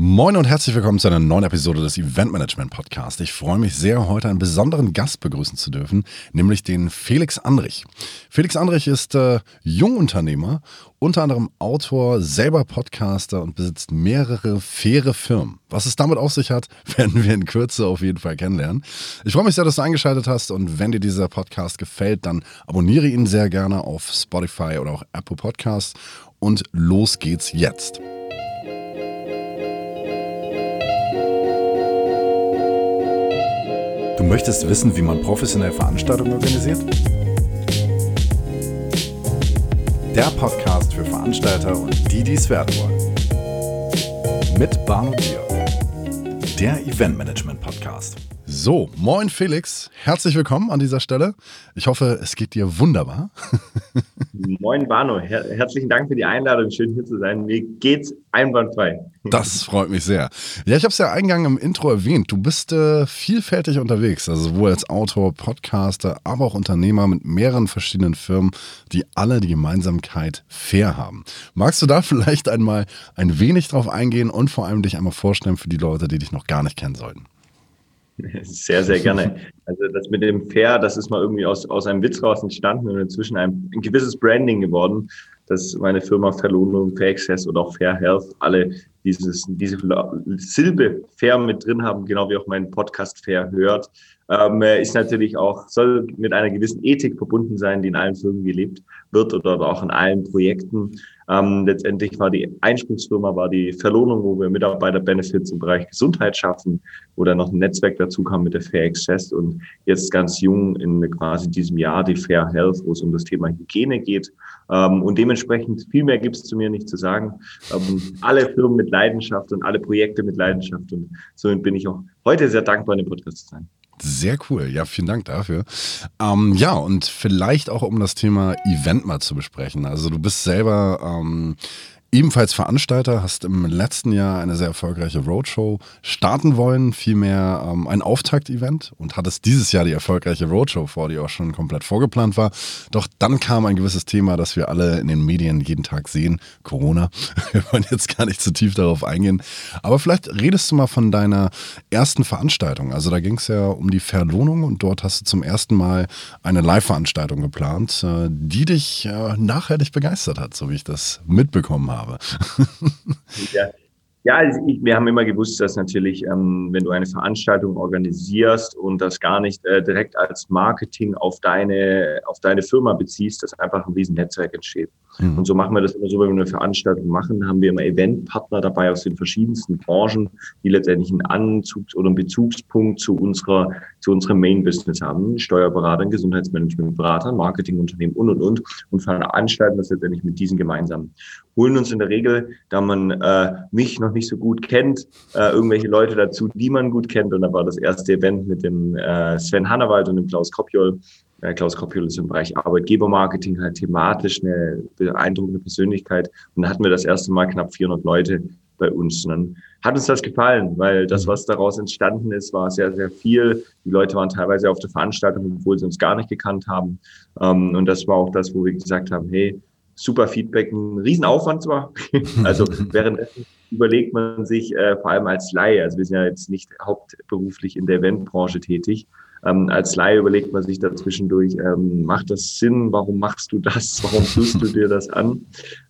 Moin und herzlich willkommen zu einer neuen Episode des Event Management Podcast. Ich freue mich sehr, heute einen besonderen Gast begrüßen zu dürfen, nämlich den Felix Andrich. Felix Andrich ist äh, Jungunternehmer, unter anderem Autor, selber Podcaster und besitzt mehrere faire Firmen. Was es damit auf sich hat, werden wir in Kürze auf jeden Fall kennenlernen. Ich freue mich sehr, dass du eingeschaltet hast und wenn dir dieser Podcast gefällt, dann abonniere ihn sehr gerne auf Spotify oder auch Apple Podcasts und los geht's jetzt. Möchtest wissen, wie man professionell Veranstaltungen organisiert? Der Podcast für Veranstalter und die, die es werden wollen. Mit Barno Bier. Der Eventmanagement Podcast. So, moin Felix, herzlich willkommen an dieser Stelle. Ich hoffe, es geht dir wunderbar. Moin Bano, Her herzlichen Dank für die Einladung, schön hier zu sein. Mir geht's einwandfrei. Das freut mich sehr. Ja, ich habe es ja eingang im Intro erwähnt. Du bist äh, vielfältig unterwegs, also sowohl als Autor, Podcaster, aber auch Unternehmer mit mehreren verschiedenen Firmen, die alle die Gemeinsamkeit fair haben. Magst du da vielleicht einmal ein wenig drauf eingehen und vor allem dich einmal vorstellen für die Leute, die dich noch gar nicht kennen sollten? Sehr, sehr gerne. Also das mit dem Fair, das ist mal irgendwie aus, aus einem Witz raus entstanden und inzwischen ein, ein gewisses Branding geworden, dass meine Firma Verlohnung, Fair Access oder auch Fair Health alle dieses, diese Silbe Fair mit drin haben, genau wie auch mein Podcast Fair hört. Ähm, ist natürlich auch, soll mit einer gewissen Ethik verbunden sein, die in allen Firmen gelebt wird oder auch in allen Projekten. Ähm, letztendlich war die Einspruchsfirma, war die Verlohnung, wo wir Mitarbeiter-Benefits im Bereich Gesundheit schaffen, wo dann noch ein Netzwerk dazu kam mit der Fair Access und jetzt ganz jung in quasi diesem Jahr die Fair Health, wo es um das Thema Hygiene geht. Ähm, und dementsprechend viel mehr gibt es zu mir nicht zu sagen. Ähm, alle Firmen mit Leidenschaft und alle Projekte mit Leidenschaft und somit bin ich auch heute sehr dankbar, in dem Podcast zu sein. Sehr cool. Ja, vielen Dank dafür. Ähm, ja, und vielleicht auch um das Thema Event mal zu besprechen. Also du bist selber ähm, ebenfalls Veranstalter, hast im letzten Jahr eine sehr erfolgreiche Roadshow starten wollen, vielmehr ähm, ein Auftakt-Event und hattest dieses Jahr die erfolgreiche Roadshow vor, die auch schon komplett vorgeplant war. Doch dann kam ein gewisses Thema, das wir alle in den Medien jeden Tag sehen, Corona. Wir wollen jetzt gar nicht zu tief darauf eingehen, aber vielleicht redest du mal von deiner ersten Veranstaltung. Also da ging es ja um die Verlohnung und dort hast du zum ersten Mal eine Live-Veranstaltung geplant, äh, die dich äh, nachhaltig begeistert hat, so wie ich das mitbekommen habe habe. ja. Ja, also ich, wir haben immer gewusst, dass natürlich, ähm, wenn du eine Veranstaltung organisierst und das gar nicht äh, direkt als Marketing auf deine, auf deine Firma beziehst, dass einfach ein riesen Netzwerk entsteht. Mhm. Und so machen wir das immer so, wenn wir eine Veranstaltung machen, haben wir immer Eventpartner dabei aus den verschiedensten Branchen, die letztendlich einen Anzug oder einen Bezugspunkt zu unserer, zu unserem Main-Business haben. Steuerberatern, Gesundheitsmanagementberatern, Marketingunternehmen und, und, und. Und veranstalten das letztendlich mit diesen gemeinsam. Holen uns in der Regel, da man äh, mich noch nicht so gut kennt, äh, irgendwelche Leute dazu, die man gut kennt. Und da war das erste Event mit dem äh, Sven Hannawald und dem Klaus Kopjol, äh, Klaus ist im Bereich Arbeitgebermarketing halt thematisch eine beeindruckende Persönlichkeit. Und da hatten wir das erste Mal knapp 400 Leute bei uns. Und dann hat uns das gefallen, weil das, mhm. was daraus entstanden ist, war sehr, sehr viel. Die Leute waren teilweise auf der Veranstaltung, obwohl sie uns gar nicht gekannt haben. Ähm, und das war auch das, wo wir gesagt haben, hey, super Feedback, ein Riesenaufwand zwar. also währenddessen überlegt man sich äh, vor allem als Laie, also wir sind ja jetzt nicht hauptberuflich in der Eventbranche tätig, ähm, als Laie überlegt man sich da zwischendurch, ähm, macht das Sinn? Warum machst du das? Warum tust du dir das an?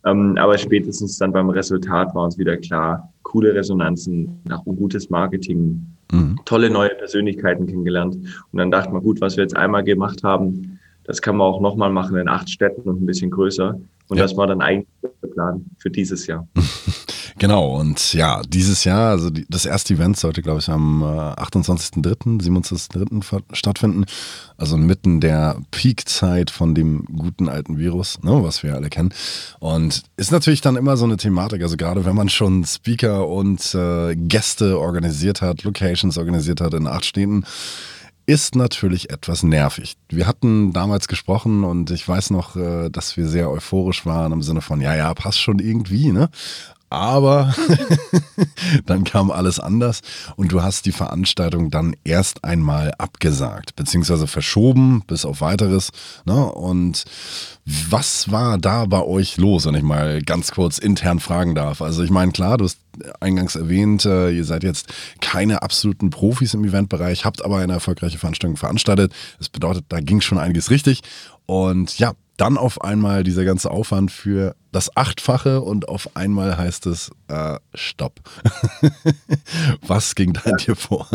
Ähm, aber spätestens dann beim Resultat war uns wieder klar, coole Resonanzen, ein gutes Marketing, mhm. tolle neue Persönlichkeiten kennengelernt. Und dann dachte man, gut, was wir jetzt einmal gemacht haben, das kann man auch nochmal machen in acht Städten und ein bisschen größer. Und ja. das war dann eigentlich der Plan für dieses Jahr. Genau, und ja, dieses Jahr, also die, das erste Event sollte, glaube ich, am äh, 28.03., 27.03. stattfinden. Also mitten der Peakzeit von dem guten alten Virus, ne, was wir alle kennen. Und ist natürlich dann immer so eine Thematik, also gerade wenn man schon Speaker und äh, Gäste organisiert hat, Locations organisiert hat in acht Städten, ist natürlich etwas nervig. Wir hatten damals gesprochen und ich weiß noch, äh, dass wir sehr euphorisch waren im Sinne von, ja, ja, passt schon irgendwie, ne? Aber dann kam alles anders und du hast die Veranstaltung dann erst einmal abgesagt, beziehungsweise verschoben bis auf weiteres. Ne? Und was war da bei euch los, wenn ich mal ganz kurz intern fragen darf? Also ich meine, klar, du hast eingangs erwähnt, äh, ihr seid jetzt keine absoluten Profis im Eventbereich, habt aber eine erfolgreiche Veranstaltung veranstaltet. Das bedeutet, da ging schon einiges richtig. Und ja, dann auf einmal dieser ganze Aufwand für das Achtfache und auf einmal heißt es äh, Stopp. Was ging da ja. dir vor?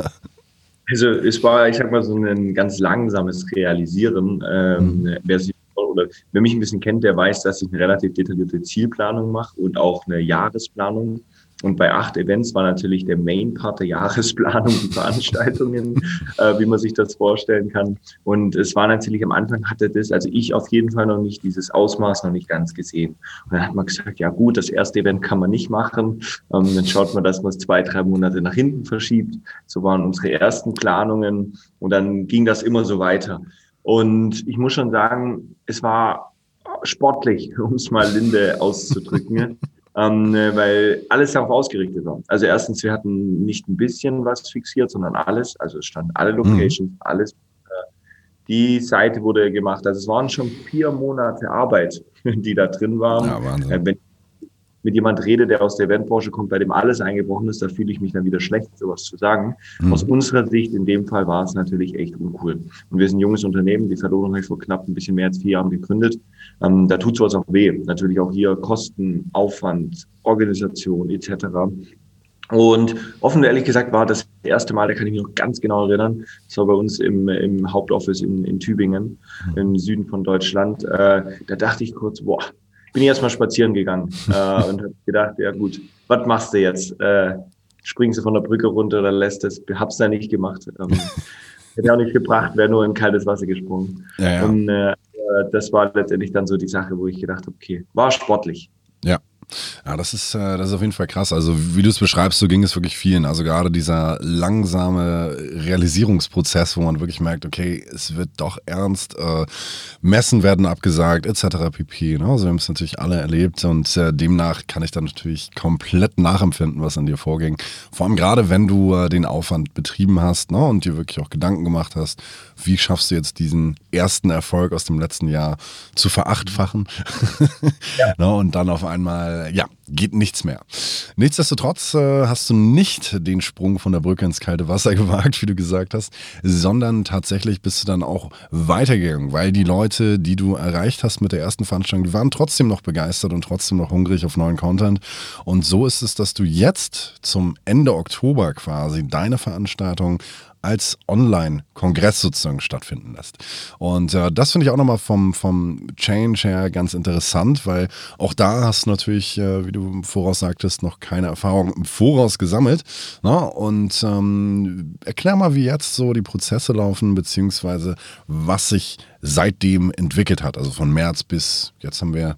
Also es war, ich sag mal, so ein ganz langsames Realisieren. Ähm, mhm. wer, sich, oder, wer mich ein bisschen kennt, der weiß, dass ich eine relativ detaillierte Zielplanung mache und auch eine Jahresplanung. Und bei acht Events war natürlich der Main Part der Jahresplanung, die Veranstaltungen, äh, wie man sich das vorstellen kann. Und es war natürlich am Anfang hatte das, also ich auf jeden Fall noch nicht dieses Ausmaß noch nicht ganz gesehen. Und dann hat man gesagt, ja gut, das erste Event kann man nicht machen. Ähm, dann schaut man, dass man es zwei, drei Monate nach hinten verschiebt. So waren unsere ersten Planungen. Und dann ging das immer so weiter. Und ich muss schon sagen, es war sportlich, um es mal linde auszudrücken ähm, weil alles darauf ausgerichtet war. Also erstens, wir hatten nicht ein bisschen was fixiert, sondern alles. Also es standen alle mhm. Locations, mhm. alles. Äh, die Seite wurde gemacht. Also es waren schon vier Monate Arbeit, die da drin waren. Ja, Wahnsinn. Äh, wenn mit jemand rede, der aus der Eventbranche kommt, bei dem alles eingebrochen ist, da fühle ich mich dann wieder schlecht, sowas zu sagen. Mhm. Aus unserer Sicht in dem Fall war es natürlich echt uncool. Und wir sind ein junges Unternehmen, die Verlorung habe ich vor knapp ein bisschen mehr als vier Jahren gegründet. Ähm, da tut sowas auch weh. Natürlich auch hier Kosten, Aufwand, Organisation etc. Und offen und ehrlich gesagt war das erste Mal, da kann ich mich noch ganz genau erinnern, das war bei uns im, im Hauptoffice in, in Tübingen, mhm. im Süden von Deutschland. Äh, da dachte ich kurz, boah, bin ich erstmal spazieren gegangen äh, und habe gedacht, ja gut, was machst du jetzt? Äh, springst du von der Brücke runter oder lässt es? Hab's da nicht gemacht. Ähm, hätte auch nicht gebracht, wäre nur in kaltes Wasser gesprungen. Ja, ja. Und äh, das war letztendlich dann so die Sache, wo ich gedacht habe, okay, war sportlich. Ja, ja, das ist, äh, das ist auf jeden Fall krass. Also, wie du es beschreibst, so ging es wirklich vielen. Also, gerade dieser langsame Realisierungsprozess, wo man wirklich merkt, okay, es wird doch ernst, äh, Messen werden abgesagt, etc. pp. Ne? Also, wir haben es natürlich alle erlebt und äh, demnach kann ich dann natürlich komplett nachempfinden, was an dir vorging. Vor allem gerade, wenn du äh, den Aufwand betrieben hast ne? und dir wirklich auch Gedanken gemacht hast, wie schaffst du jetzt diesen ersten Erfolg aus dem letzten Jahr zu verachtfachen? Ja. ne? Und dann auf einmal äh, ja, geht nichts mehr. Nichtsdestotrotz äh, hast du nicht den Sprung von der Brücke ins kalte Wasser gewagt, wie du gesagt hast, sondern tatsächlich bist du dann auch weitergegangen, weil die Leute, die du erreicht hast mit der ersten Veranstaltung, die waren trotzdem noch begeistert und trotzdem noch hungrig auf neuen Content. Und so ist es, dass du jetzt zum Ende Oktober quasi deine Veranstaltung als Online-Kongress sozusagen stattfinden lässt. Und äh, das finde ich auch nochmal vom, vom Change her ganz interessant, weil auch da hast du natürlich, äh, wie du im Voraus sagtest, noch keine Erfahrung im Voraus gesammelt. Na? Ne? Und ähm, erklär mal, wie jetzt so die Prozesse laufen, beziehungsweise was sich seitdem entwickelt hat. Also von März bis jetzt haben wir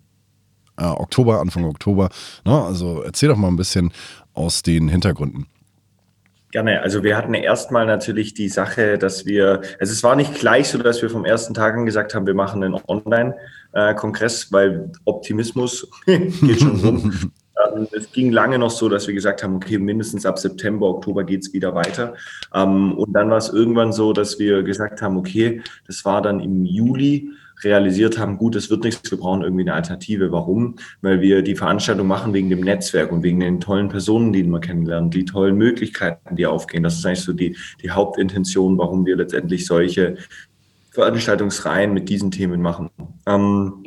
äh, Oktober, Anfang Oktober. Na? Ne? Also erzähl doch mal ein bisschen aus den Hintergründen. Gerne. Also wir hatten erstmal natürlich die Sache, dass wir, also es war nicht gleich so, dass wir vom ersten Tag an gesagt haben, wir machen einen Online-Kongress, weil Optimismus geht schon rum. Ähm, es ging lange noch so, dass wir gesagt haben, okay, mindestens ab September, Oktober geht's wieder weiter. Ähm, und dann war es irgendwann so, dass wir gesagt haben, okay, das war dann im Juli, realisiert haben, gut, es wird nichts, wir brauchen irgendwie eine Alternative. Warum? Weil wir die Veranstaltung machen wegen dem Netzwerk und wegen den tollen Personen, die man kennenlernt, die tollen Möglichkeiten, die aufgehen. Das ist eigentlich so die, die Hauptintention, warum wir letztendlich solche Veranstaltungsreihen mit diesen Themen machen. Ähm,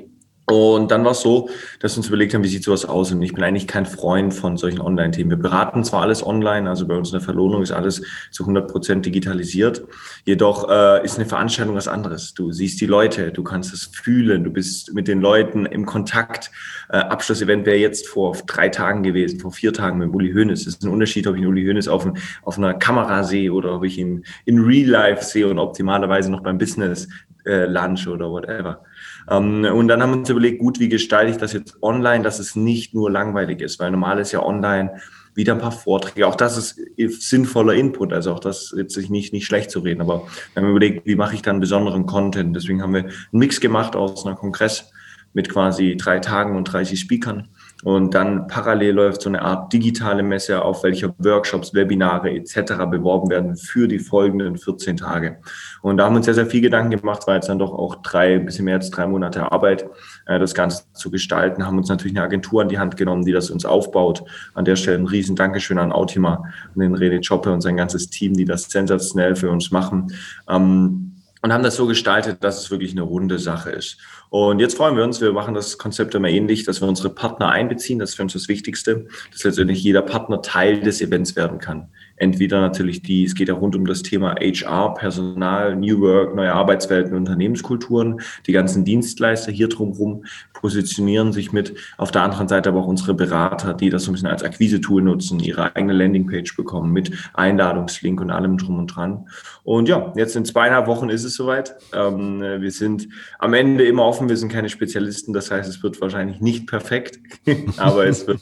und dann war es so, dass wir uns überlegt haben, wie sieht sowas aus? Und ich bin eigentlich kein Freund von solchen Online-Themen. Wir beraten zwar alles online, also bei uns in der Verlohnung ist alles zu 100 Prozent digitalisiert. Jedoch äh, ist eine Veranstaltung was anderes. Du siehst die Leute, du kannst es fühlen, du bist mit den Leuten im Kontakt. Äh, Abschlussevent wäre jetzt vor drei Tagen gewesen, vor vier Tagen mit Uli Hoeneß. Es ist ein Unterschied, ob ich Uli Hoeneß auf, ein, auf einer Kamera sehe oder ob ich ihn in Real Life sehe und optimalerweise noch beim Business äh, Lunch oder whatever. Ähm, und dann haben wir uns überlegt, gut, wie gestalte ich das jetzt online, dass es nicht nur langweilig ist, weil normal ist ja online wieder ein paar Vorträge. Auch das ist sinnvoller Input, also auch das jetzt nicht, nicht schlecht zu reden. Aber wir haben überlegt, wie mache ich dann besonderen Content? Deswegen haben wir einen Mix gemacht aus einer Kongress mit quasi drei Tagen und 30 Speakern Und dann parallel läuft so eine Art digitale Messe, auf welcher Workshops, Webinare etc. beworben werden für die folgenden 14 Tage. Und da haben wir uns sehr, sehr viel Gedanken gemacht, weil jetzt dann doch auch drei, bisschen mehr als drei Monate Arbeit, äh, das Ganze zu gestalten, haben uns natürlich eine Agentur an die Hand genommen, die das uns aufbaut. An der Stelle ein riesen Dankeschön an Autima und den René Choppe und sein ganzes Team, die das sensationell für uns machen. Ähm, und haben das so gestaltet, dass es wirklich eine runde Sache ist. Und jetzt freuen wir uns, wir machen das Konzept immer ähnlich, dass wir unsere Partner einbeziehen. Das ist für uns das Wichtigste, dass letztendlich jeder Partner Teil des Events werden kann. Entweder natürlich die, es geht ja rund um das Thema HR, Personal, New Work, neue Arbeitswelten, Unternehmenskulturen. Die ganzen Dienstleister hier drumherum positionieren sich mit. Auf der anderen Seite aber auch unsere Berater, die das so ein bisschen als Akquise-Tool nutzen, ihre eigene Landingpage bekommen mit Einladungslink und allem drum und dran. Und ja, jetzt in zweieinhalb Wochen ist es soweit. Ähm, wir sind am Ende immer offen. Wir sind keine Spezialisten. Das heißt, es wird wahrscheinlich nicht perfekt, aber es wird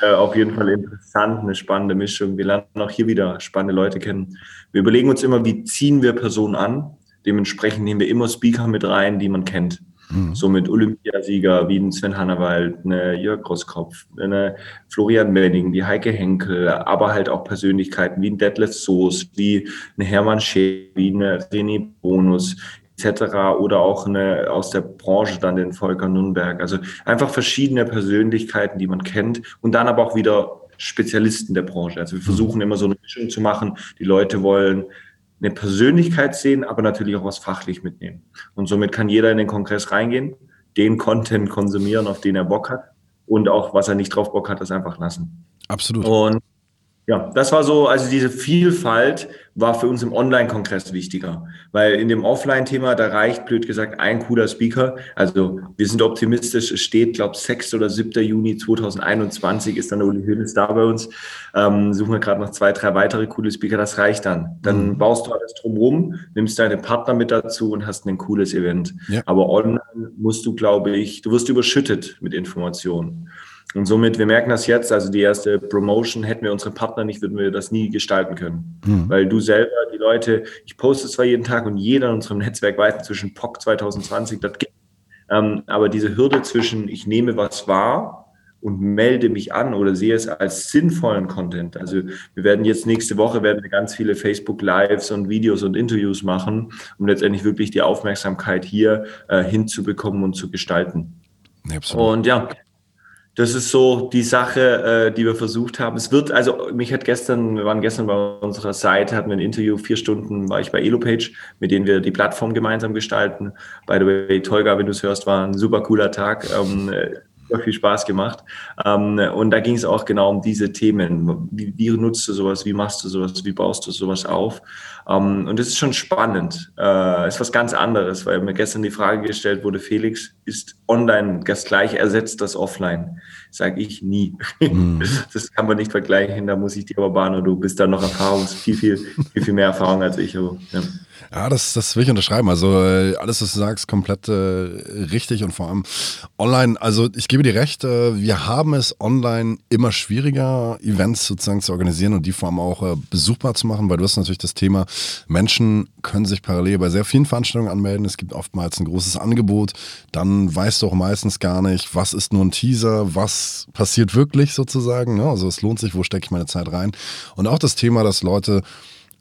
äh, auf jeden Fall interessant, eine spannende Mischung. Wir lernen auch hier wieder spannende Leute kennen. Wir überlegen uns immer, wie ziehen wir Personen an. Dementsprechend nehmen wir immer Speaker mit rein, die man kennt. Mhm. So mit Olympiasieger wie ein Sven Hannawald, eine Jörg Grosskopf, eine Florian Wenning, die Heike Henkel, aber halt auch Persönlichkeiten wie ein Detlef Soos, wie eine Hermann Schee, wie eine René Bonus, etc. oder auch eine, aus der Branche dann den Volker Nürnberg. Also einfach verschiedene Persönlichkeiten, die man kennt und dann aber auch wieder Spezialisten der Branche. Also wir versuchen immer so eine Mischung zu machen. Die Leute wollen eine Persönlichkeit sehen, aber natürlich auch was fachlich mitnehmen. Und somit kann jeder in den Kongress reingehen, den Content konsumieren, auf den er Bock hat und auch was er nicht drauf Bock hat, das einfach lassen. Absolut. Und ja, das war so, also diese Vielfalt war für uns im Online-Kongress wichtiger, weil in dem Offline-Thema, da reicht, blöd gesagt, ein cooler Speaker. Also wir sind optimistisch, es steht, glaube 6. oder 7. Juni 2021 ist dann Uli Hoeneß da bei uns. Ähm, suchen wir gerade noch zwei, drei weitere coole Speaker, das reicht dann. Dann mhm. baust du alles drumherum, nimmst deine Partner mit dazu und hast ein cooles Event. Ja. Aber online musst du, glaube ich, du wirst überschüttet mit Informationen. Und somit, wir merken das jetzt, also die erste Promotion, hätten wir unsere Partner nicht, würden wir das nie gestalten können. Mhm. Weil du selber, die Leute, ich poste zwar jeden Tag und jeder in unserem Netzwerk weiß zwischen POC 2020, das gibt. Ähm, aber diese Hürde zwischen, ich nehme was wahr und melde mich an oder sehe es als sinnvollen Content. Also wir werden jetzt nächste Woche werden wir ganz viele Facebook Lives und Videos und Interviews machen, um letztendlich wirklich die Aufmerksamkeit hier äh, hinzubekommen und zu gestalten. Absolut. Und ja, das ist so die Sache, äh, die wir versucht haben. Es wird, also mich hat gestern, wir waren gestern bei unserer Seite, hatten ein Interview, vier Stunden war ich bei Elopage, mit denen wir die Plattform gemeinsam gestalten. By the way, Tolga, wenn du es hörst, war ein super cooler Tag. Ähm, super viel Spaß gemacht. Ähm, und da ging es auch genau um diese Themen. Wie, wie, nutzt du sowas? Wie machst du sowas? Wie baust du sowas auf? Ähm, und das ist schon spannend. Äh, ist was ganz anderes, weil mir gestern die Frage gestellt wurde, Felix, ist online das gleiche ersetzt das offline? Sage ich nie. Mhm. Das kann man nicht vergleichen. Da muss ich dir aber bahnen. Du bist da noch erfahrungs viel, viel, viel, viel mehr Erfahrung als ich. Aber, ja. Ja, das, das will ich unterschreiben. Also äh, alles, was du sagst, komplett äh, richtig und vor allem online. Also ich gebe dir recht, äh, wir haben es online immer schwieriger, Events sozusagen zu organisieren und die vor allem auch äh, besuchbar zu machen, weil du hast natürlich das Thema, Menschen können sich parallel bei sehr vielen Veranstaltungen anmelden. Es gibt oftmals ein großes Angebot. Dann weißt du auch meistens gar nicht, was ist nur ein Teaser, was passiert wirklich sozusagen. Ne? Also es lohnt sich, wo stecke ich meine Zeit rein. Und auch das Thema, dass Leute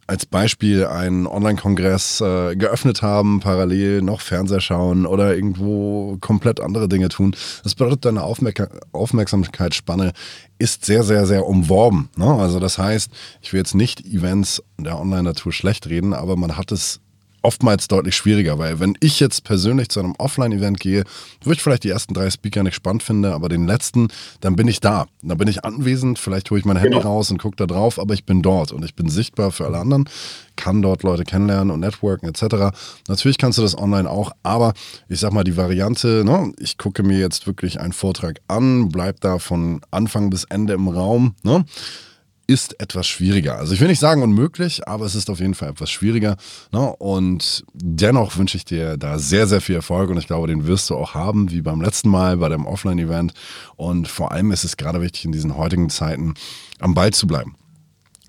als Beispiel einen Online-Kongress äh, geöffnet haben, parallel noch Fernseher schauen oder irgendwo komplett andere Dinge tun. Das bedeutet, deine Aufmerk Aufmerksamkeitsspanne ist sehr, sehr, sehr umworben. Ne? Also das heißt, ich will jetzt nicht Events der Online-Natur schlecht reden, aber man hat es oftmals deutlich schwieriger, weil wenn ich jetzt persönlich zu einem Offline-Event gehe, wo ich vielleicht die ersten drei Speaker nicht spannend finde, aber den letzten, dann bin ich da. Dann bin ich anwesend, vielleicht hole ich mein Handy genau. raus und gucke da drauf, aber ich bin dort und ich bin sichtbar für alle anderen, kann dort Leute kennenlernen und networken etc. Natürlich kannst du das online auch, aber ich sag mal, die Variante, ne, ich gucke mir jetzt wirklich einen Vortrag an, bleib da von Anfang bis Ende im Raum, ne? Ist etwas schwieriger. Also ich will nicht sagen unmöglich, aber es ist auf jeden Fall etwas schwieriger. Ne? Und dennoch wünsche ich dir da sehr, sehr viel Erfolg und ich glaube, den wirst du auch haben, wie beim letzten Mal bei dem Offline-Event. Und vor allem ist es gerade wichtig, in diesen heutigen Zeiten am Ball zu bleiben.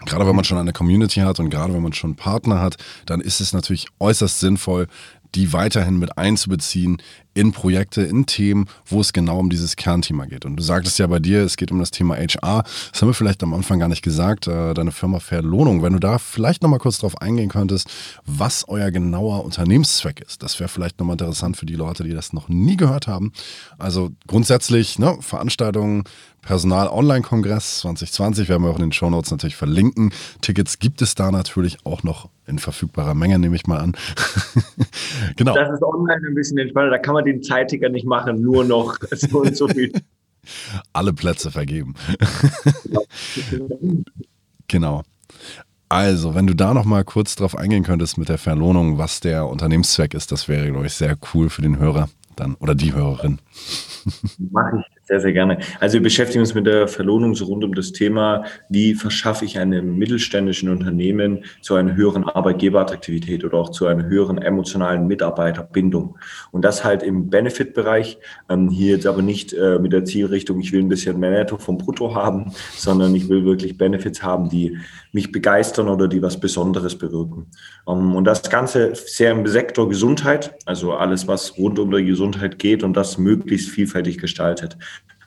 Gerade wenn man schon eine Community hat und gerade wenn man schon Partner hat, dann ist es natürlich äußerst sinnvoll, die weiterhin mit einzubeziehen in Projekte, in Themen, wo es genau um dieses Kernthema geht. Und du sagtest ja bei dir, es geht um das Thema HR. Das haben wir vielleicht am Anfang gar nicht gesagt. Äh, deine Firma Verlohnung. Wenn du da vielleicht nochmal kurz drauf eingehen könntest, was euer genauer Unternehmenszweck ist. Das wäre vielleicht nochmal interessant für die Leute, die das noch nie gehört haben. Also grundsätzlich ne, Veranstaltungen, Personal-Online-Kongress 2020 werden wir auch in den Shownotes natürlich verlinken. Tickets gibt es da natürlich auch noch in verfügbarer Menge, nehme ich mal an. genau. Das ist online ein bisschen entspannter. Da kann man den Zeitiger nicht machen, nur noch so und so viel. Alle Plätze vergeben. genau. Also, wenn du da noch mal kurz drauf eingehen könntest mit der Verlohnung, was der Unternehmenszweck ist, das wäre, glaube ich, sehr cool für den Hörer dann oder die Hörerin. Mache ich sehr, sehr gerne. Also wir beschäftigen uns mit der Verlohnung so rund um das Thema, wie verschaffe ich einem mittelständischen Unternehmen zu einer höheren Arbeitgeberattraktivität oder auch zu einer höheren emotionalen Mitarbeiterbindung. Und das halt im Benefit-Bereich. Ähm, hier jetzt aber nicht äh, mit der Zielrichtung, ich will ein bisschen mehr Netto vom Brutto haben, sondern ich will wirklich Benefits haben, die mich begeistern oder die was Besonderes bewirken. Ähm, und das Ganze sehr im Sektor Gesundheit, also alles, was rund um die Gesundheit geht und das möglichst vielfältig gestaltet.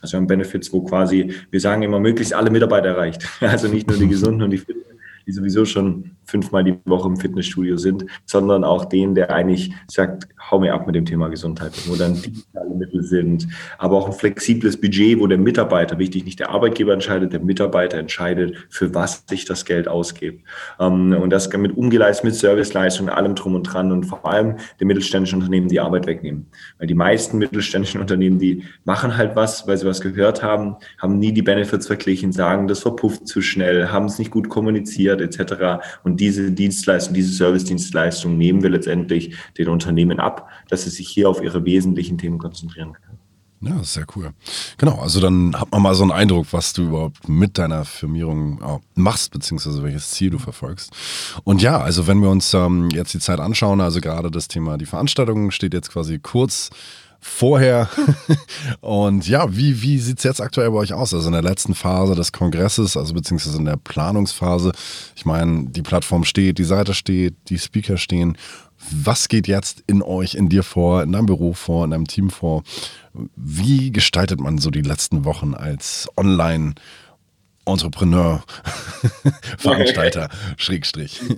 Also wir haben Benefits, wo quasi, wir sagen immer, möglichst alle Mitarbeiter erreicht. Also nicht nur die Gesunden und die Fitten, die sowieso schon fünfmal die Woche im Fitnessstudio sind, sondern auch den, der eigentlich sagt, hau mir ab mit dem Thema Gesundheit, wo dann digitale Mittel sind, aber auch ein flexibles Budget, wo der Mitarbeiter, wichtig, nicht der Arbeitgeber entscheidet, der Mitarbeiter entscheidet, für was sich das Geld ausgibt. Ähm, und das mit umgeleistet mit Serviceleistungen, allem drum und dran und vor allem den mittelständischen Unternehmen die Arbeit wegnehmen. Weil die meisten mittelständischen Unternehmen, die machen halt was, weil sie was gehört haben, haben nie die Benefits verglichen, sagen, das verpufft zu schnell, haben es nicht gut kommuniziert etc. Und diese Dienstleistung, diese Service-Dienstleistung nehmen wir letztendlich den Unternehmen ab, dass sie sich hier auf ihre wesentlichen Themen konzentrieren können. Ja, das ist sehr cool. Genau, also dann hat man mal so einen Eindruck, was du überhaupt mit deiner Firmierung machst, beziehungsweise welches Ziel du verfolgst. Und ja, also wenn wir uns ähm, jetzt die Zeit anschauen, also gerade das Thema die Veranstaltung steht jetzt quasi kurz vorher. Und ja, wie, wie sieht es jetzt aktuell bei euch aus? Also in der letzten Phase des Kongresses, also beziehungsweise in der Planungsphase. Ich meine, die Plattform steht, die Seite steht, die Speaker stehen. Was geht jetzt in euch, in dir vor, in deinem Büro vor, in deinem Team vor? Wie gestaltet man so die letzten Wochen als Online- Entrepreneur, Veranstalter, Schrägstrich.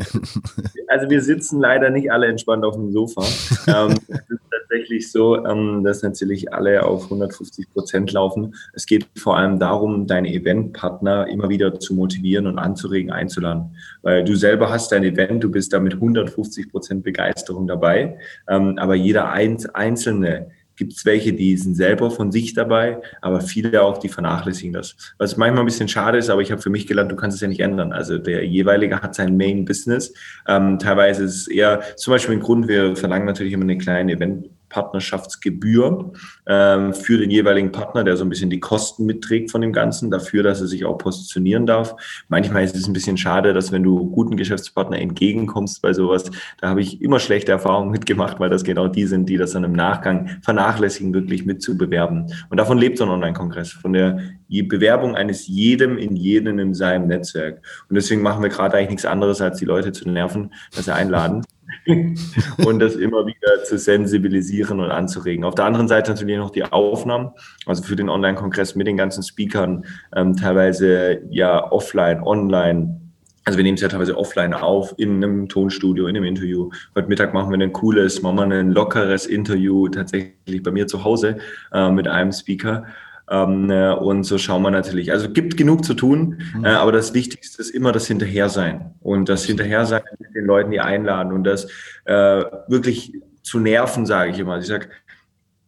Also wir sitzen leider nicht alle entspannt auf dem Sofa. ähm, es ist tatsächlich so, ähm, dass natürlich alle auf 150 Prozent laufen. Es geht vor allem darum, deine Eventpartner immer wieder zu motivieren und anzuregen, einzuladen. Weil du selber hast dein Event, du bist da mit 150 Prozent Begeisterung dabei. Ähm, aber jeder Einzelne, gibt es welche, die sind selber von sich dabei, aber viele auch, die vernachlässigen das. Was manchmal ein bisschen schade ist, aber ich habe für mich gelernt, du kannst es ja nicht ändern. Also der jeweilige hat sein Main Business. Ähm, teilweise ist es eher zum Beispiel ein Grund, wir verlangen natürlich immer eine kleine Event Partnerschaftsgebühr ähm, für den jeweiligen Partner, der so ein bisschen die Kosten mitträgt von dem Ganzen, dafür, dass er sich auch positionieren darf. Manchmal ist es ein bisschen schade, dass wenn du guten Geschäftspartner entgegenkommst bei sowas, da habe ich immer schlechte Erfahrungen mitgemacht, weil das genau die sind, die das dann im Nachgang vernachlässigen, wirklich mitzubewerben. Und davon lebt so ein Online-Kongress, von der Bewerbung eines jedem in jedem in seinem Netzwerk. Und deswegen machen wir gerade eigentlich nichts anderes, als die Leute zu nerven, dass sie einladen. und das immer wieder zu sensibilisieren und anzuregen. Auf der anderen Seite natürlich noch die Aufnahmen, also für den Online-Kongress mit den ganzen Speakern, ähm, teilweise ja offline, online. Also wir nehmen es ja teilweise offline auf, in einem Tonstudio, in einem Interview. Heute Mittag machen wir ein cooles, machen wir ein lockeres Interview tatsächlich bei mir zu Hause äh, mit einem Speaker. Ähm, äh, und so schauen wir natürlich. Also gibt genug zu tun, mhm. äh, aber das Wichtigste ist immer das Hinterhersein. Und das Hinterhersein mit den Leuten, die einladen und das äh, wirklich zu nerven, sage ich immer. Ich sage,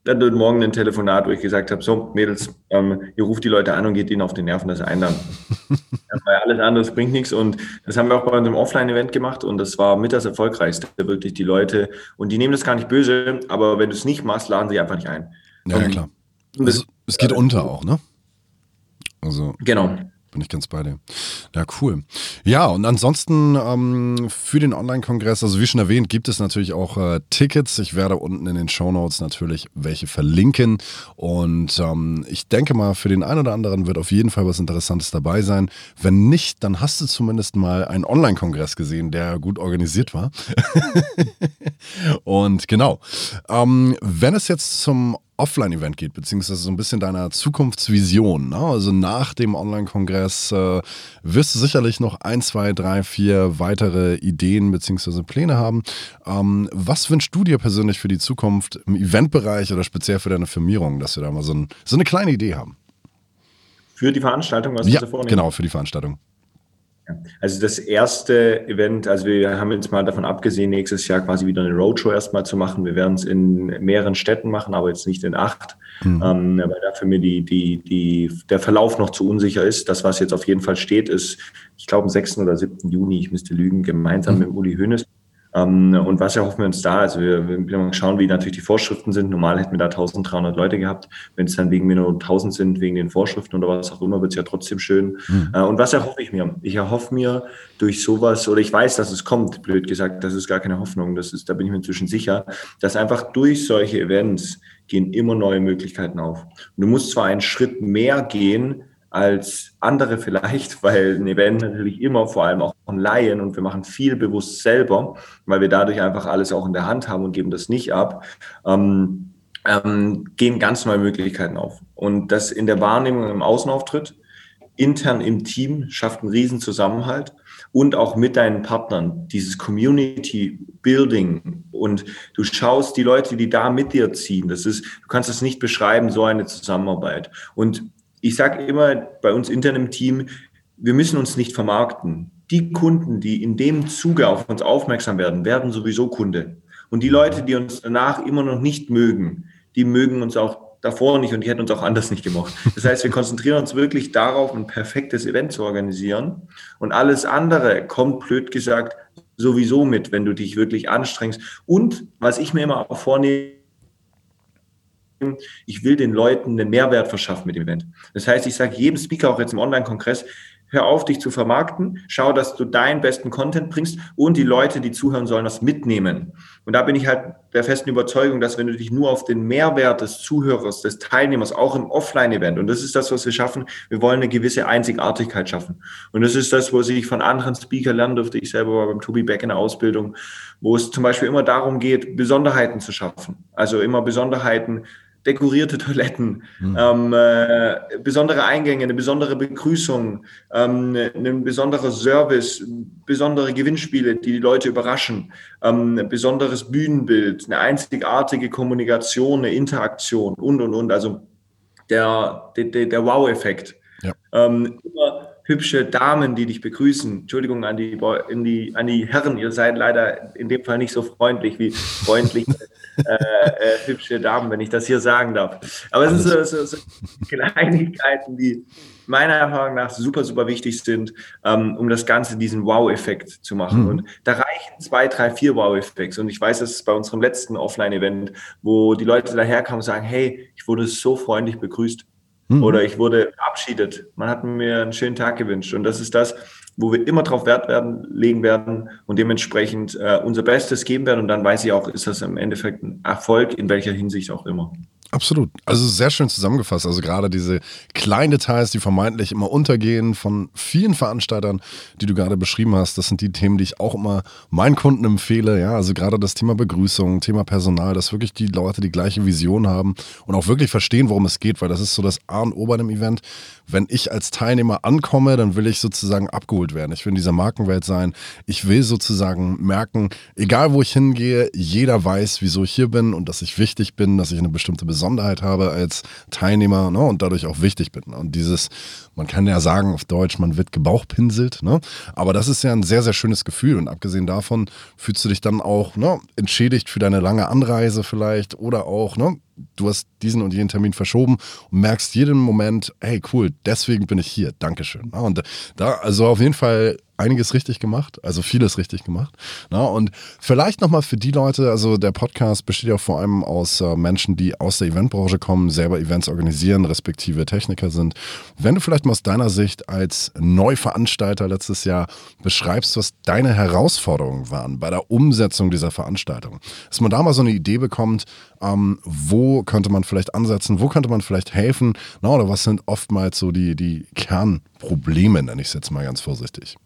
dann heute Morgen ein Telefonat, wo ich gesagt habe, so Mädels, ähm, ihr ruft die Leute an und geht ihnen auf den Nerven, dass sie einladen. weil alles andere bringt nichts und das haben wir auch bei unserem Offline-Event gemacht und das war mit das Erfolgreichste, wirklich die Leute und die nehmen das gar nicht böse, aber wenn du es nicht machst, laden sie einfach nicht ein. Ja, ja klar. Es, es geht unter auch, ne? Also. Genau. Bin ich ganz bei dir. Ja, cool. Ja, und ansonsten ähm, für den Online-Kongress, also wie schon erwähnt, gibt es natürlich auch äh, Tickets. Ich werde unten in den Show Notes natürlich welche verlinken. Und ähm, ich denke mal, für den einen oder anderen wird auf jeden Fall was Interessantes dabei sein. Wenn nicht, dann hast du zumindest mal einen Online-Kongress gesehen, der gut organisiert war. und genau, ähm, wenn es jetzt zum Offline-Event geht, beziehungsweise so ein bisschen deiner Zukunftsvision. Ne? Also nach dem Online-Kongress äh, wirst du sicherlich noch ein, zwei, drei, vier weitere Ideen beziehungsweise Pläne haben. Ähm, was wünschst du dir persönlich für die Zukunft im Eventbereich oder speziell für deine Firmierung, dass wir da mal so, ein, so eine kleine Idee haben? Für die Veranstaltung, was ja, du vornehmen? genau, für die Veranstaltung. Also das erste Event, also wir haben jetzt mal davon abgesehen, nächstes Jahr quasi wieder eine Roadshow erstmal zu machen. Wir werden es in mehreren Städten machen, aber jetzt nicht in acht, mhm. ähm, weil dafür mir die, die, die, der Verlauf noch zu unsicher ist. Das, was jetzt auf jeden Fall steht, ist, ich glaube, am 6. oder 7. Juni, ich müsste lügen, gemeinsam mhm. mit Uli Hoeneß und was erhoffen wir uns da? Also wir, wir schauen, wie natürlich die Vorschriften sind. Normal hätten wir da 1300 Leute gehabt. Wenn es dann wegen mir nur 1000 sind, wegen den Vorschriften oder was auch immer, wird es ja trotzdem schön. Mhm. Äh, und was erhoffe ich mir? Ich erhoffe mir durch sowas, oder ich weiß, dass es kommt, blöd gesagt, das ist gar keine Hoffnung, das ist, da bin ich mir inzwischen sicher, dass einfach durch solche Events gehen immer neue Möglichkeiten auf. Und du musst zwar einen Schritt mehr gehen, als andere vielleicht, weil ein Event natürlich immer vor allem auch von Laien und wir machen viel bewusst selber, weil wir dadurch einfach alles auch in der Hand haben und geben das nicht ab, ähm, ähm, gehen ganz neue Möglichkeiten auf. Und das in der Wahrnehmung im Außenauftritt, intern im Team schafft einen riesen Zusammenhalt und auch mit deinen Partnern, dieses Community Building und du schaust die Leute, die da mit dir ziehen, das ist, du kannst es nicht beschreiben, so eine Zusammenarbeit. Und ich sage immer bei uns intern im Team, wir müssen uns nicht vermarkten. Die Kunden, die in dem Zuge auf uns aufmerksam werden, werden sowieso Kunde. Und die Leute, die uns danach immer noch nicht mögen, die mögen uns auch davor nicht und die hätten uns auch anders nicht gemacht. Das heißt, wir konzentrieren uns wirklich darauf, ein perfektes Event zu organisieren. Und alles andere kommt, blöd gesagt, sowieso mit, wenn du dich wirklich anstrengst. Und was ich mir immer auch vornehme, ich will den Leuten einen Mehrwert verschaffen mit dem Event. Das heißt, ich sage jedem Speaker auch jetzt im Online-Kongress, hör auf, dich zu vermarkten, schau, dass du deinen besten Content bringst und die Leute, die zuhören sollen, das mitnehmen. Und da bin ich halt der festen Überzeugung, dass wenn du dich nur auf den Mehrwert des Zuhörers, des Teilnehmers, auch im Offline-Event, und das ist das, was wir schaffen, wir wollen eine gewisse Einzigartigkeit schaffen. Und das ist das, wo ich von anderen Speaker lernen durfte. Ich selber war beim Tobi Beck in der Ausbildung, wo es zum Beispiel immer darum geht, Besonderheiten zu schaffen. Also immer Besonderheiten dekorierte Toiletten, mhm. ähm, äh, besondere Eingänge, eine besondere Begrüßung, ähm, ein besonderer Service, besondere Gewinnspiele, die die Leute überraschen, ähm, ein besonderes Bühnenbild, eine einzigartige Kommunikation, eine Interaktion und, und, und. Also der, der, der Wow-Effekt. Ja. Ähm, immer hübsche Damen, die dich begrüßen. Entschuldigung an die, in die, an die Herren, ihr seid leider in dem Fall nicht so freundlich wie freundlich äh, äh, hübsche Damen, wenn ich das hier sagen darf. Aber es sind so, so, so Kleinigkeiten, die meiner Erfahrung nach super, super wichtig sind, ähm, um das Ganze diesen Wow-Effekt zu machen. Mhm. Und da reichen zwei, drei, vier Wow-Effekte. Und ich weiß, dass es bei unserem letzten Offline-Event, wo die Leute daherkamen und sagen, hey, ich wurde so freundlich begrüßt mhm. oder ich wurde verabschiedet. Man hat mir einen schönen Tag gewünscht. Und das ist das, wo wir immer drauf Wert werden, legen werden und dementsprechend äh, unser Bestes geben werden. Und dann weiß ich auch, ist das im Endeffekt ein Erfolg, in welcher Hinsicht auch immer. Absolut. Also sehr schön zusammengefasst. Also gerade diese kleinen Details, die vermeintlich immer untergehen von vielen Veranstaltern, die du gerade beschrieben hast, das sind die Themen, die ich auch immer meinen Kunden empfehle. Ja, also gerade das Thema Begrüßung, Thema Personal, dass wirklich die Leute die gleiche Vision haben und auch wirklich verstehen, worum es geht, weil das ist so das A und O bei einem Event. Wenn ich als Teilnehmer ankomme, dann will ich sozusagen abgeholt werden. Ich will in dieser Markenwelt sein. Ich will sozusagen merken, egal wo ich hingehe, jeder weiß, wieso ich hier bin und dass ich wichtig bin, dass ich eine bestimmte Besonderheit Besonderheit habe als Teilnehmer ne, und dadurch auch wichtig bin. Und dieses, man kann ja sagen auf Deutsch, man wird gebauchpinselt, ne? aber das ist ja ein sehr, sehr schönes Gefühl. Und abgesehen davon fühlst du dich dann auch ne, entschädigt für deine lange Anreise vielleicht oder auch ne, du hast diesen und jenen Termin verschoben und merkst jeden Moment, hey cool, deswegen bin ich hier, Dankeschön. Und da, also auf jeden Fall einiges richtig gemacht, also vieles richtig gemacht. Na, und vielleicht nochmal für die Leute, also der Podcast besteht ja vor allem aus äh, Menschen, die aus der Eventbranche kommen, selber Events organisieren, respektive Techniker sind. Wenn du vielleicht mal aus deiner Sicht als Neuveranstalter letztes Jahr beschreibst, was deine Herausforderungen waren bei der Umsetzung dieser Veranstaltung, dass man da mal so eine Idee bekommt, ähm, wo könnte man vielleicht ansetzen, wo könnte man vielleicht helfen, na, oder was sind oftmals so die, die Kernprobleme, nenne ich es jetzt mal ganz vorsichtig.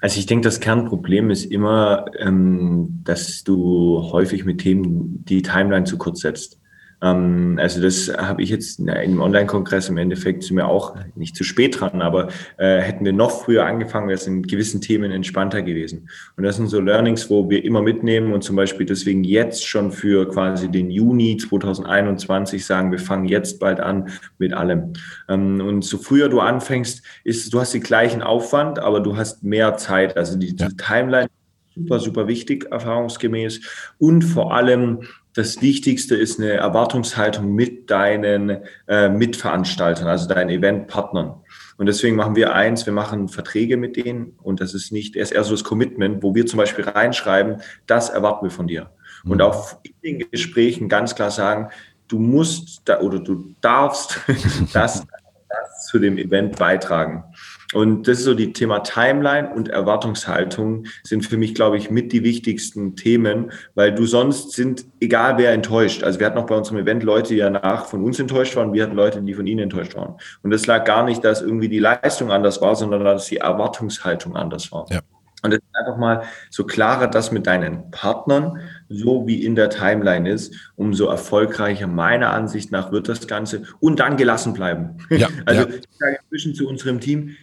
Also ich denke, das Kernproblem ist immer, ähm, dass du häufig mit Themen die Timeline zu kurz setzt. Ähm, also das habe ich jetzt in einem Online-Kongress im Endeffekt sind wir auch nicht zu spät dran, aber äh, hätten wir noch früher angefangen, wäre es in gewissen Themen entspannter gewesen. Und das sind so Learnings, wo wir immer mitnehmen und zum Beispiel deswegen jetzt schon für quasi den Juni 2021 sagen, wir fangen jetzt bald an mit allem. Ähm, und so früher du anfängst, ist, du hast den gleichen Aufwand, aber du hast mehr Zeit. Also die, die Timeline super, super wichtig, erfahrungsgemäß. Und vor allem das Wichtigste ist eine Erwartungshaltung mit deinen äh, Mitveranstaltern, also deinen Eventpartnern. Und deswegen machen wir eins, wir machen Verträge mit denen und das ist nicht erst eher so das Commitment, wo wir zum Beispiel reinschreiben, das erwarten wir von dir. Mhm. Und auch in den Gesprächen ganz klar sagen, du musst da, oder du darfst das, das zu dem Event beitragen. Und das ist so die Thema Timeline und Erwartungshaltung sind für mich, glaube ich, mit die wichtigsten Themen, weil du sonst sind, egal wer enttäuscht. Also wir hatten auch bei unserem Event Leute, die danach von uns enttäuscht waren, wir hatten Leute, die von ihnen enttäuscht waren. Und das lag gar nicht, dass irgendwie die Leistung anders war, sondern dass die Erwartungshaltung anders war. Ja. Und es ist einfach mal so klarer, dass mit deinen Partnern, so wie in der Timeline ist, umso erfolgreicher meiner Ansicht nach wird das Ganze und dann gelassen bleiben. Ja, also ja. ich sage inzwischen zu unserem Team,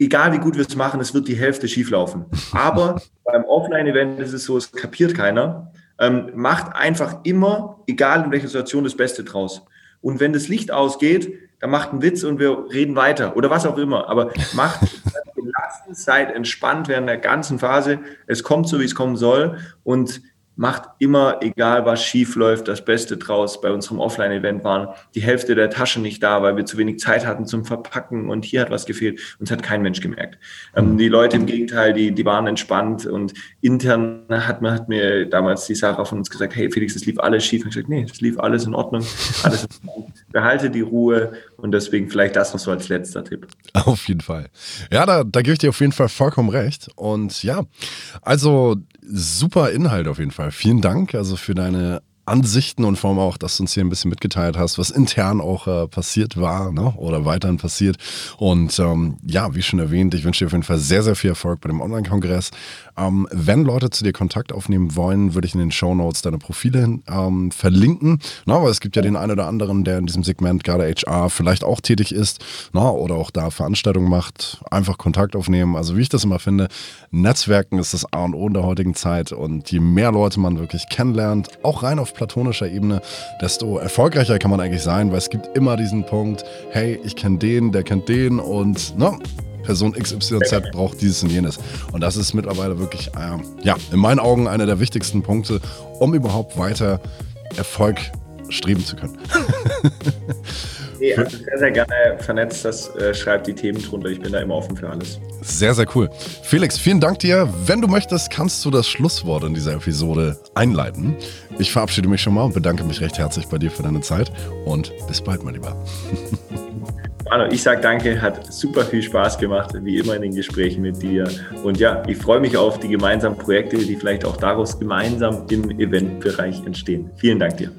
egal wie gut wir es machen, es wird die Hälfte schieflaufen. Aber beim Offline-Event ist es so, es kapiert keiner. Ähm, macht einfach immer, egal in welcher Situation, das Beste draus. Und wenn das Licht ausgeht, dann macht einen Witz und wir reden weiter oder was auch immer. Aber macht gelassen, seid entspannt während der ganzen Phase. Es kommt so, wie es kommen soll. Und macht immer, egal was schief läuft, das Beste draus. Bei unserem Offline-Event waren die Hälfte der Taschen nicht da, weil wir zu wenig Zeit hatten zum Verpacken und hier hat was gefehlt. Uns hat kein Mensch gemerkt. Ähm, die Leute im Gegenteil, die, die waren entspannt und intern hat, man, hat mir damals die Sarah von uns gesagt, hey Felix, es lief alles schief. Und ich gesagt, nee, es lief alles in Ordnung, alles in Ordnung. Behalte die Ruhe und deswegen vielleicht das noch so als letzter Tipp. Auf jeden Fall. Ja, da, da gebe ich dir auf jeden Fall vollkommen recht. Und ja, also super Inhalt auf jeden Fall. Vielen Dank also für deine Ansichten und vor allem auch, dass du uns hier ein bisschen mitgeteilt hast, was intern auch äh, passiert war ne? oder weiterhin passiert. Und ähm, ja, wie schon erwähnt, ich wünsche dir auf jeden Fall sehr, sehr viel Erfolg bei dem Online-Kongress. Ähm, wenn Leute zu dir Kontakt aufnehmen wollen, würde ich in den Show Notes deine Profile ähm, verlinken. Na, aber es gibt ja den einen oder anderen, der in diesem Segment gerade HR vielleicht auch tätig ist na, oder auch da Veranstaltungen macht. Einfach Kontakt aufnehmen. Also wie ich das immer finde, Netzwerken ist das A und O in der heutigen Zeit. Und je mehr Leute man wirklich kennenlernt, auch rein auf platonischer Ebene, desto erfolgreicher kann man eigentlich sein, weil es gibt immer diesen Punkt, hey, ich kenne den, der kennt den und ne, Person XYZ braucht dieses und jenes. Und das ist mittlerweile wirklich, äh, ja, in meinen Augen einer der wichtigsten Punkte, um überhaupt weiter Erfolg streben zu können. Nee, also sehr, sehr gerne vernetzt. Das äh, schreibt die Themen drunter. Ich bin da immer offen für alles. Sehr, sehr cool. Felix, vielen Dank dir. Wenn du möchtest, kannst du das Schlusswort in dieser Episode einleiten. Ich verabschiede mich schon mal und bedanke mich recht herzlich bei dir für deine Zeit und bis bald, mein Lieber. Manu, ich sage danke, hat super viel Spaß gemacht, wie immer in den Gesprächen mit dir. Und ja, ich freue mich auf die gemeinsamen Projekte, die vielleicht auch daraus gemeinsam im Eventbereich entstehen. Vielen Dank dir.